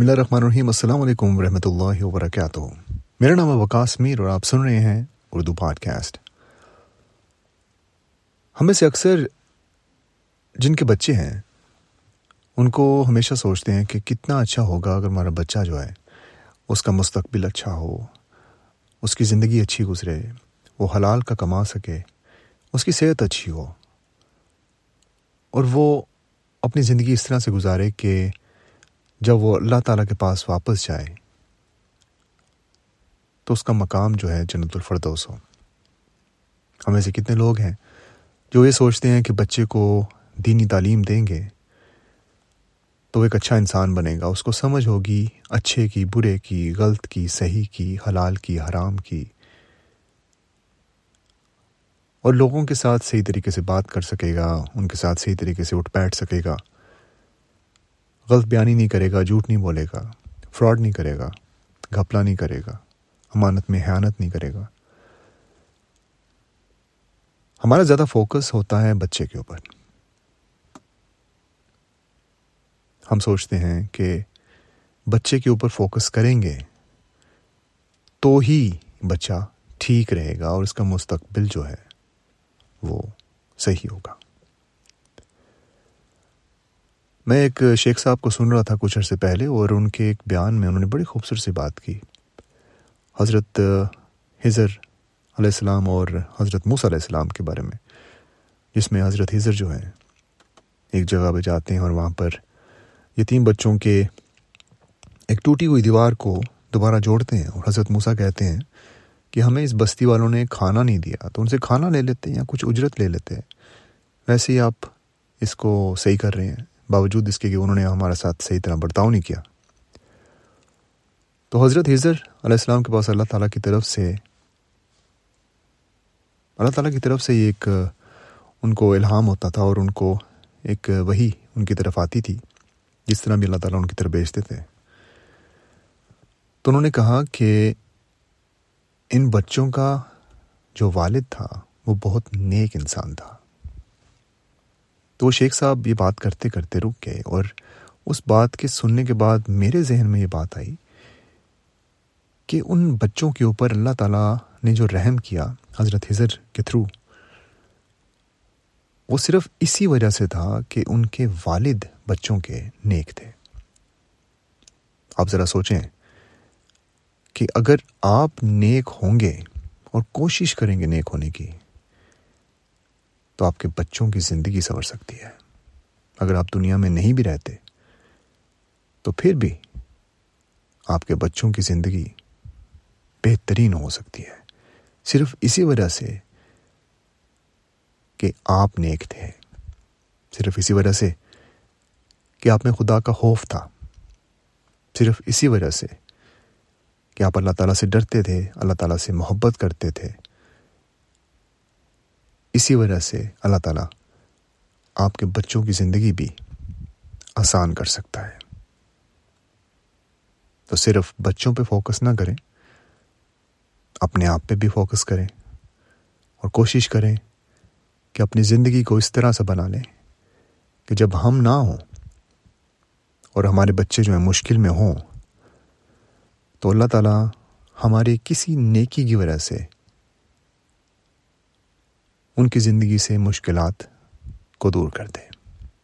بسم اللہ الرحمن الرحیم، السلام علیکم ورحمۃ اللہ وبرکاتہ۔ میرا نام ہے وکاس میر اور آپ سن رہے ہیں اردو پاڈ کاسٹ ہمیں سے اکثر جن کے بچے ہیں، ان کو ہمیشہ سوچتے ہیں کہ کتنا اچھا ہوگا اگر ہمارا بچہ جو ہے، اس کا مستقبل اچھا ہو، اس کی زندگی اچھی گزرے، وہ حلال کا کما سکے، اس کی صحت اچھی ہو، اور وہ اپنی زندگی اس طرح سے گزارے کہ جب وہ اللہ تعالیٰ کے پاس واپس جائے، تو اس کا مقام جو ہے جنت الفردوس ہو۔ ہمیں سے کتنے لوگ ہیں جو یہ سوچتے ہیں کہ بچے کو دینی تعلیم دیں گے تو ایک اچھا انسان بنے گا۔ اس کو سمجھ ہوگی اچھے کی، برے کی، غلط کی، صحیح کی، حلال کی، حرام کی۔ اور لوگوں کے ساتھ صحیح طریقے سے بات کر سکے گا، ان کے ساتھ صحیح طریقے سے اٹھ بیٹھ سکے گا۔ غلط بیانی نہیں کرے گا، جھوٹ نہیں بولے گا فراڈ نہیں کرے گا، گھپلا نہیں کرے گا، امانت میں حیانت نہیں کرے گا۔ ہمارا زیادہ فوکس ہوتا ہے بچے کے اوپر۔ ہم سوچتے ہیں کہ بچے کے اوپر فوکس کریں گے تو ہی بچہ ٹھیک رہے گا اور اس کا مستقبل جو ہے وہ صحیح ہوگا۔ میں ایک شیخ صاحب کو سن رہا تھا کچھ عرصے پہلے اور ان کے ایک بیان میں انہوں نے بڑی خوبصورت سی بات کی۔ حضرت حضر علیہ السلام اور حضرت موس علیہ السلام کے بارے میں، جس میں حضرت حضر جو ہیں، ایک جگہ پہ جاتے ہیں اور وہاں پر یتیم بچوں کے ایک ٹوٹی ہوئی دیوار کو دوبارہ جوڑتے ہیں اور حضرت موسا کہتے ہیں کہ ہمیں اس بستی والوں نے کھانا نہیں دیا، تو ان سے کھانا لے لیتے ہیں یا کچھ اجرت لے لیتے ہیں۔ ویسے ہی آپ اس کو صحیح کر رہے ہیں۔ باوجود اس کے کہ انہوں نے ہمارے ساتھ صحیح طرح برتاؤ نہیں کیا۔ تو حضرت حضر علیہ السلام کے پاس اللہ تعالیٰ کی طرف سے اللہ تعالیٰ کی طرف سے یہ ایک ان کو الہام ہوتا تھا اور ان کو ایک وہی ان کی طرف آتی تھی، جس طرح بھی اللہ تعالیٰ ان کی طرف بیچتے تھے۔ تو انہوں نے کہا کہ ان بچوں کا جو والد تھا وہ بہت نیک انسان تھا۔ تو وہ شیخ صاحب یہ بات کرتے کرتے رک گئے اور اس بات کے سننے کے بعد میرے ذہن میں یہ بات آئی کہ ان بچوں کے اوپر اللہ تعالیٰ نے جو رحم کیا حضرت حضر کے تھرو، وہ صرف اسی وجہ سے تھا کہ ان کے والد بچوں کے نیک تھے۔ آپ ذرا سوچیں کہ اگر آپ نیک ہوں گے اور کوشش کریں گے نیک ہونے کی تو آپ کے بچوں کی زندگی سنور سکتی ہے۔ اگر آپ دنیا میں نہیں بھی رہتے، تو پھر بھی آپ کے بچوں کی زندگی بہترین ہو سکتی ہے۔ صرف اسی وجہ سے کہ آپ نیک تھے۔ صرف اسی وجہ سے کہ آپ میں خدا کا خوف تھا۔ صرف اسی وجہ سے کہ آپ اللہ تعالیٰ سے ڈرتے تھے، اللہ تعالیٰ سے محبت کرتے تھے۔ اسی وجہ سے اللہ تعالیٰ آپ کے بچوں کی زندگی بھی آسان کر سکتا ہے۔ تو صرف بچوں پہ فوکس نہ کریں، اپنے آپ پہ بھی فوکس کریں اور کوشش کریں کہ اپنی زندگی کو اس طرح سے بنا لیں کہ جب ہم نہ ہوں اور ہمارے بچے جو ہیں مشکل میں ہوں، تو اللہ تعالیٰ ہماری کسی نیکی کی وجہ سے ان کی زندگی سے مشکلات کو دور کر دے۔